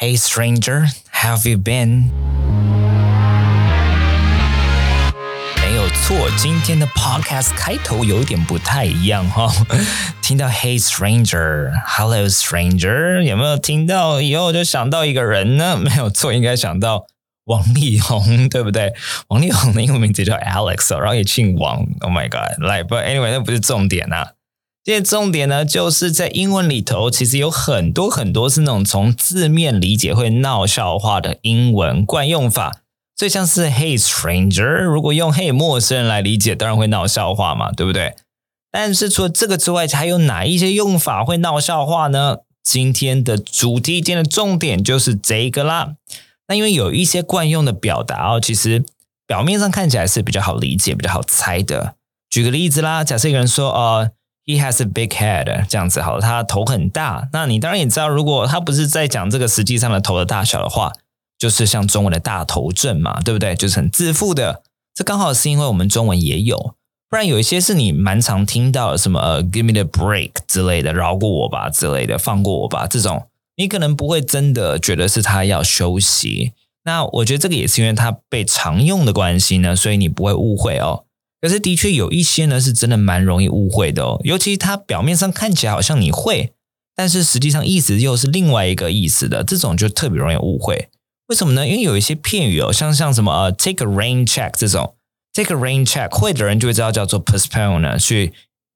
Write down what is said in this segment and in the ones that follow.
Hey stranger, have you been? 没有错，今天的 podcast 开头有点不太一样哈、听到 Hey stranger, Hello stranger，有没有听到以后就想到一个人呢？没有错，应该想到王力宏，对不对？王力宏的英文名字叫 Alex，、哦、然后也姓王。Oh my god！来，But anyway，那不是重点啊。今天重点呢，就是在英文里头，其实有很多很多是那种从字面理解会闹笑话的英文惯用法。所以像是 Hey stranger，如果用 Hey 陌生人来理解，当然会闹笑话嘛，对不对？但是除了这个之外，还有哪一些用法会闹笑话呢？今天的主题，今天的重点就是这个啦。那因为有一些惯用的表达哦，其实表面上看起来是比较好理解、比较好猜的。举个例子啦，假设一个人说呃。He has a big head，这样子好了，他头很大。那你当然也知道，如果他不是在讲这个实际上的头的大小的话，就是像中文的大头症嘛，对不对？就是很自负的。这刚好是因为我们中文也有，不然有一些是你蛮常听到，什么呃，give me the break 之类的，饶过我吧之类的，放过我吧这种，你可能不会真的觉得是他要休息。那我觉得这个也是因为他被常用的关系呢，所以你不会误会哦。可是的确有一些呢，是真的蛮容易误会的哦。尤其它表面上看起来好像你会，但是实际上意思又是另外一个意思的，这种就特别容易误会。为什么呢？因为有一些片语哦，像像什么呃，take a rain check 这种，take a rain check 会的人就会知道叫做 postpone 呢，去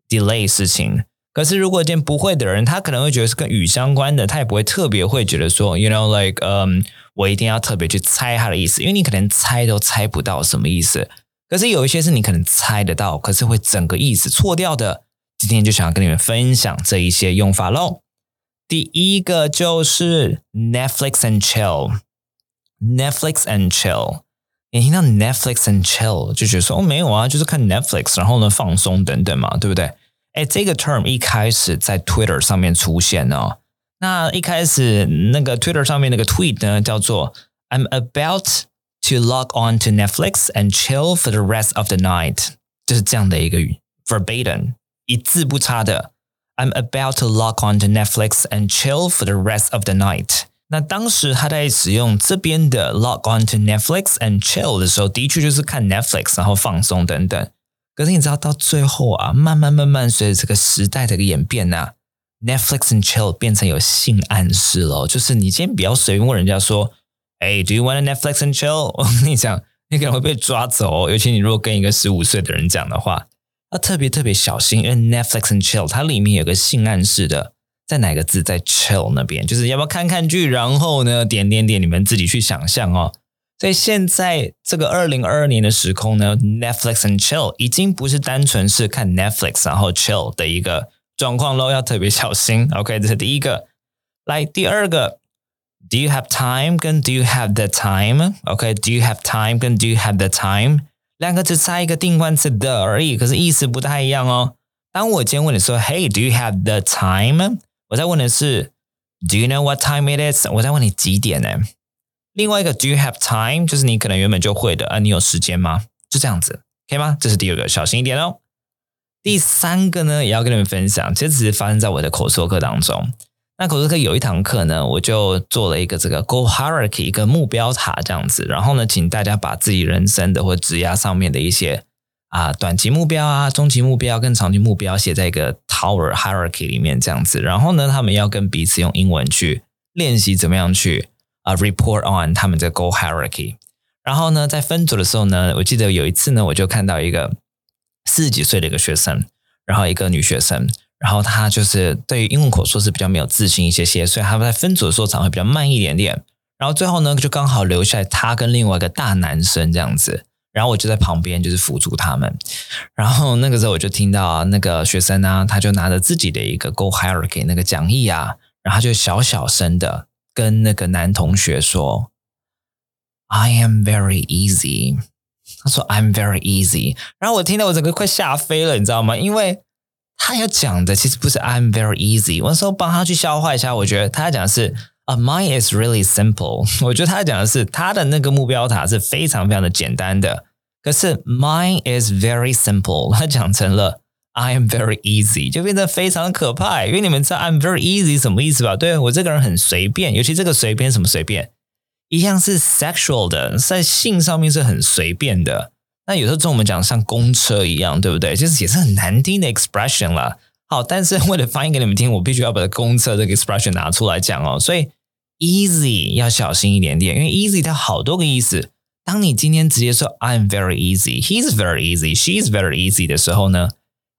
delay 事情。可是如果一件不会的人，他可能会觉得是跟雨相关的，他也不会特别会觉得说，you know like 嗯，我一定要特别去猜他的意思，因为你可能猜都猜不到什么意思。可是有一些是你可能猜得到，可是会整个意思错掉的。今天就想要跟你们分享这一些用法喽。第一个就是 Netflix and chill，Netflix and chill。你听到 Netflix and chill 就觉得说哦没有啊，就是看 Netflix，然后呢放松等等嘛，对不对？哎，这个 term 一开始在 Twitter 上面出现哦。那一开始那个 Twitter 上面那个 tweet 呢叫做 I'm about To log on to Netflix and chill for the rest of the night，就是这样的一个语，verbatim 一字不差的。I'm about to log on to Netflix and chill for the rest of the night。那当时他在使用这边的 log on to Netflix and chill 的时候，的确就是看 Netflix 然后放松等等。可是你知道到最后啊，慢慢慢慢随着这个时代的一个演变呐、啊、，Netflix and chill 变成有性暗示了，就是你今天不要随便问人家说。 哎 do you want a Netflix and chill？我跟你讲，你可能会被抓走、尤其你如果跟一个十五岁的人讲的话，要特别特别小心，因为 Netflix and chill 它里面有个性暗示的，在哪个字在 chill 那边，就是要不要看看剧，然后呢点点点，你们自己去想象哦。所以现在这个二零二二年的时空呢，Netflix and chill 已经不是单纯是看 Netflix 然后 chill 的一个状况喽，要特别小心。OK，这是第一个。来，第二个。Do you have time？跟 Do you have the time？OK，Do you have time？跟 Do you have the time？两个只差一个定冠词的而已，可是意思不太一样哦。当我今天问你说，Hey，Do you have the time？我在问的是 Do you know what time it is？我在问你几点呢？另外一个 Do you have time？就是你可能原本就会的啊，你有时间吗？就这样子，可以吗？这是第二个，小心一点哦。第三个呢，也要跟你们分享，其实只是发生在我的口说课当中。那口说课有一堂课呢，我就做了一个这个 goal hierarchy 一个目标塔这样子，然后呢，请大家把自己人生的或职业上面的一些啊短期目标啊、中期目标跟长期目标写在一个 tower hierarchy 里面这样子，然后呢，他们要跟彼此用英文去练习怎么样去啊 report on 他们的 goal hierarchy。然后呢，在分组的时候呢，我记得有一次呢，我就看到一个四十几岁的一个学生，然后一个女学生。然后他就是对于英文口说是比较没有自信一些些，所以他们在分组的时候常会比较慢一点点。然后最后呢，就刚好留下来他跟另外一个大男生这样子。然后我就在旁边就是辅助他们。然后那个时候我就听到啊，那个学生呢，他就拿着自己的一个 Go Hierarchy 那个讲义啊，然后就小小声的跟那个男同学说：“I am very easy。”他说：“I am very easy。”然后我听到我整个快吓飞了，你知道吗？因为他要讲的其实不是 I'm very easy，我那时候帮他去消化一下，我觉得他讲的是啊、uh,，mine is really simple。我觉得他讲的是他的那个目标塔是非常非常的简单的，可是 mine is very simple，他讲成了 I am very easy，就变得非常可怕。因为你们知道 I'm very easy 什么意思吧？对我这个人很随便，尤其这个随便什么随便，一样是 sexual 的，在性上面是很随便的。那有时候跟我们讲像公车一样，对不对？就是也是很难听的 expression 啦。好，但是为了翻译给你们听，我必须要把公车这个 expression 拿出来讲哦。所以 easy 要小心一点点，因为 easy 它好多个意思。当你今天直接说 I'm very easy, he's very easy, she's very easy 的时候呢，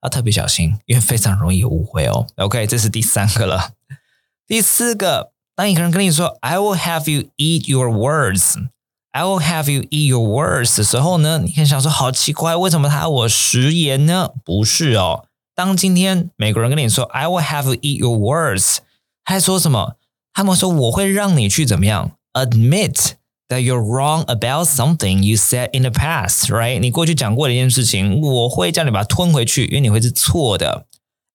要特别小心，因为非常容易误会哦。OK，这是第三个了。第四个，当一个人跟你说 I will have you eat your words, I will have you eat your words 的时候呢，你可以想说好奇怪，为什么他要我食言呢？不是哦。当今天美国人跟你说 I will have you eat your words，他说什么？他们说我会让你去怎么样？Admit。that you're wrong about something you said in the past, right？你过去讲过的一件事情，我会叫你把它吞回去，因为你会是错的。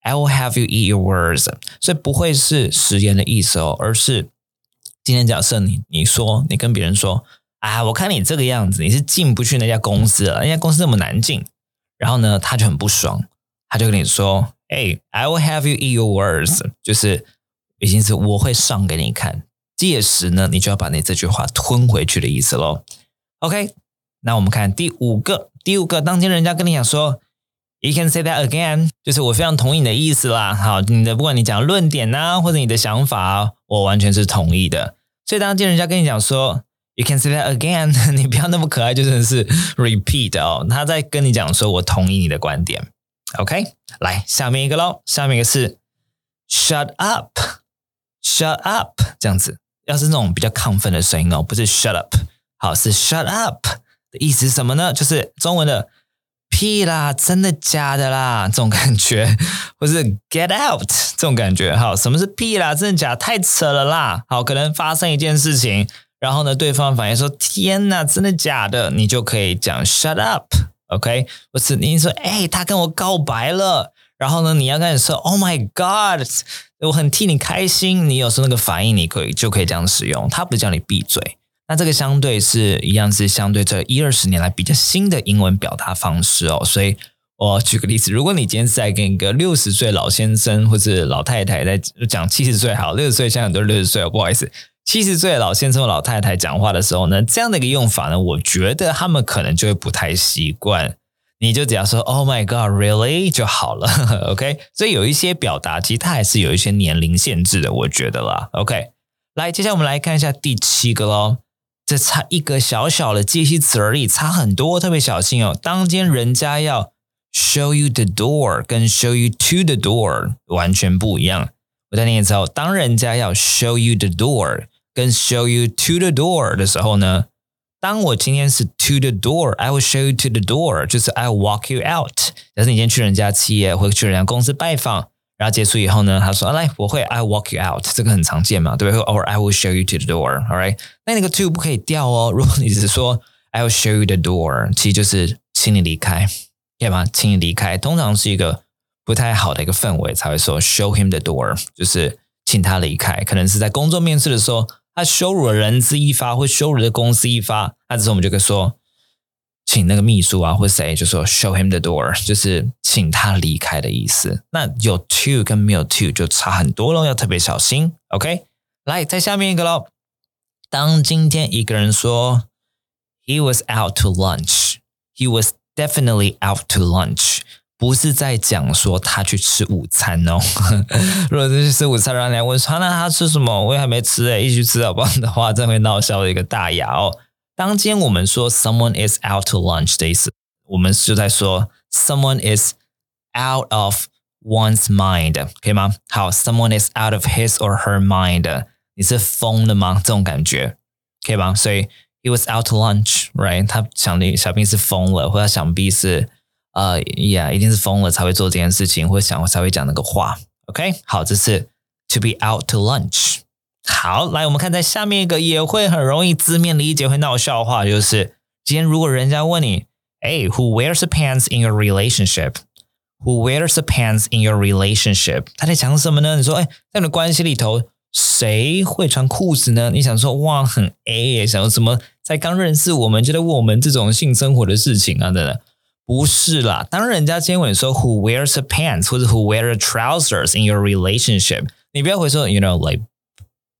I will have you eat your words，所以不会是食言的意思哦，而是今天假设你你说你跟别人说啊，我看你这个样子，你是进不去那家公司了，那家公司那么难进，然后呢，他就很不爽，他就跟你说，哎，I will have you eat your words，就是已经是我会上给你看。届时呢，你就要把你这句话吞回去的意思喽。OK，那我们看第五个，第五个，当天人家跟你讲说，You can say that again，就是我非常同意你的意思啦。好，你的不管你讲论点呐，或者你的想法，我完全是同意的。所以当天人家跟你讲说，You can say that again，你不要那么可爱，就真的是 repeat 哦。他在跟你讲说我同意你的观点。OK，来下面一个喽，下面一个是 Shut up，Shut up 这样子。要是那种比较亢奋的声音哦，不是 shut up，好是 shut up 的意思是什么呢？就是中文的屁啦，真的假的啦这种感觉，或是 get out 这种感觉。好，什么是屁啦？真的假？太扯了啦！好，可能发生一件事情，然后呢，对方反应说天哪，真的假的？你就可以讲 shut up，OK？不是你说哎，他跟我告白了，然后呢，你要跟你说 Oh my God。我很替你开心，你有时候那个反应，你可以就可以这样使用。他不叫你闭嘴，那这个相对是一样，是相对这一二十年来比较新的英文表达方式哦。所以我举个例子，如果你今天是在跟一个六十岁老先生或者老太太在讲七十岁好，六十岁现在很多六十岁哦，不好意思，七十岁的老先生老太太讲话的时候呢，这样的一个用法呢，我觉得他们可能就会不太习惯。你就只要说 “Oh my God, really” 就好了，OK。所以有一些表达，其实它还是有一些年龄限制的，我觉得啦，OK。来，接下来我们来看一下第七个喽。这差一个小小的介系词而已，差很多，特别小心哦。当间人家要 show you the door，跟 show you to the door 完全不一样。我再念一次哦，当人家要 show you the door，跟 show you to the door 的时候呢？当我今天是 to the door，I will show you to the door，就是 I will walk you out。但是你今天去人家企业或者去人家公司拜访，然后结束以后呢，他说：“来，我会 I will walk you out。”这个很常见嘛，对不对？Or I will show you to the door，all right？那那个 to 不可以掉哦。如果你只是说 I will show you the door，其实就是请你离开，对吗？请你离开，通常是一个不太好的一个氛围才会说 show him the door，就是请他离开。可能是在工作面试的时候。他羞辱了人资一发，或羞辱了公司一发，那这时候我们就可以说，请那个秘书啊，或谁就说 show him the door，就是请他离开的意思。那有 to 跟没有 to 就差很多喽，要特别小心。OK，来，在下面一个喽。当今天一个人说 he was out to lunch，he was definitely out to lunch。不是在讲说他去吃午餐哦。如果是去吃午餐，然后你问说那他吃什么？我也还没吃诶，一起去吃好不好的话，这会闹笑一个大牙哦。当今我们说 someone is out to lunch 的意思，我们就在说 someone is out of one's mind，可以吗？好，someone is out of his or her mind，你是疯了吗？这种感觉可以吗？所以 he was out to lunch，right？他想必小兵是疯了，或者想必是。呃，Yeah，一定是疯了才会做这件事情，或想才会讲那个话。OK，好，这是 to be out to lunch。好，来我们看在下面一个也会很容易字面理解会闹笑话，就是今天如果人家问你，哎，Who wears the pants in your relationship？Who wears the pants in your relationship？他在讲什么呢？你说，哎，在你的关系里头，谁会穿裤子呢？你想说，哇，很 A，想说什么？才刚认识我们就在问我们这种性生活的事情啊，等等。不是啦，当人家今天问你说 Who wears a pants 或者 Who wears trousers in your relationship，你不要回说 You know like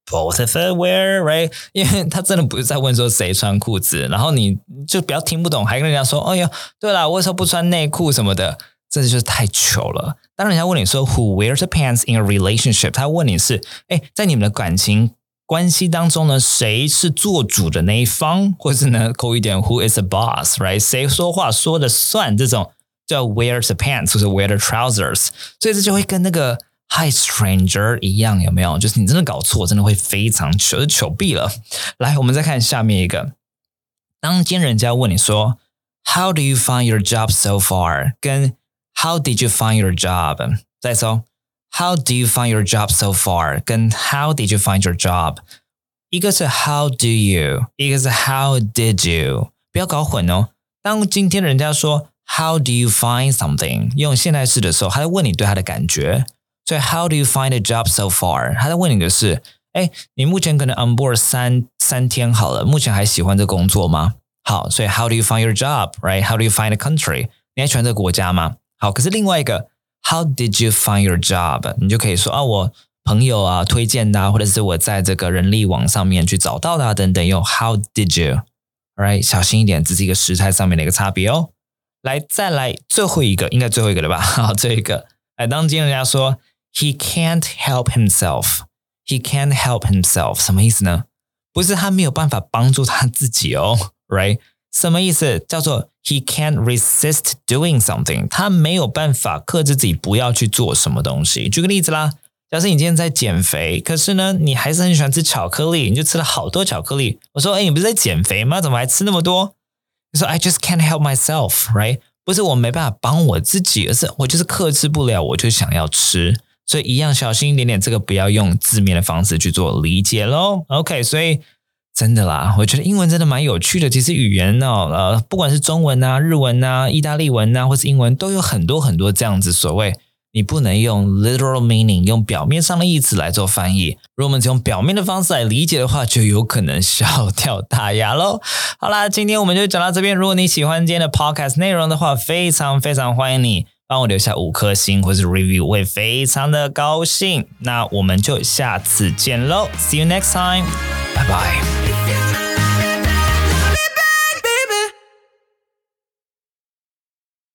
both of them wear right，因为他真的不是在问说谁穿裤子，然后你就不要听不懂，还跟人家说哎呀，对了，为什么不穿内裤什么的，这就是太糗了。当人家问你说 Who wears a pants in a relationship，他问你是哎，在你们的感情。关系当中呢，谁是做主的那一方，或是呢，扣一点，Who is the boss，right？谁说话说的算？这种叫 Wear the pants，或者 Wear the trousers。所以这就会跟那个 Hi stranger 一样，有没有？就是你真的搞错，真的会非常糗，糗毙了。来，我们再看下面一个。当今天人家问你说 How do you find your job so far？跟 How did you find your job？再说。How do you find your job so far？跟 How did you find your job？一个是 How do you，一个是 How did you，不要搞混哦。当今天人家说 How do you find something？用现代式的时候，他在问你对他的感觉。所以 How do you find a job so far？他在问你的是，哎，你目前可能 on board 三三天好了，目前还喜欢这工作吗？好，所以 How do you find your job？Right？How do you find a country？你还喜欢这个国家吗？好，可是另外一个。 How did you find your job？你就可以说啊，我朋友啊推荐的，或者是我在这个人力网上面去找到的等等。用 How did you？Right？小心一点，这是一个时态上面的一个差别哦。来，再来最后一个，应该最后一个了吧？好，这一个。哎，当今天人家说 He can't help himself，He can't help himself，什么意思呢？不是他没有办法帮助他自己哦，Right？什么意思？叫做 he can't resist doing something，他没有办法克制自己不要去做什么东西。举个例子啦，假设你今天在减肥，可是呢，你还是很喜欢吃巧克力，你就吃了好多巧克力。我说，哎，你不是在减肥吗？怎么还吃那么多？你说，I just can't help myself，right？不是我没办法帮我自己，而是我就是克制不了，我就想要吃。所以一样小心一点点，这个不要用字面的方式去做理解喽。OK，所以。真的啦，我觉得英文真的蛮有趣的。其实语言呢，呃，不管是中文啊、日文啊、意大利文啊，或是英文，都有很多很多这样子所谓你不能用 literal meaning 用表面上的意思来做翻译。如果我们只用表面的方式来理解的话，就有可能笑掉大牙喽。好啦，今天我们就讲到这边。如果你喜欢今天的 podcast 内容的话，非常非常欢迎你帮我留下五颗星或是 review，我会非常的高兴。那我们就下次见喽，See you next time，拜拜。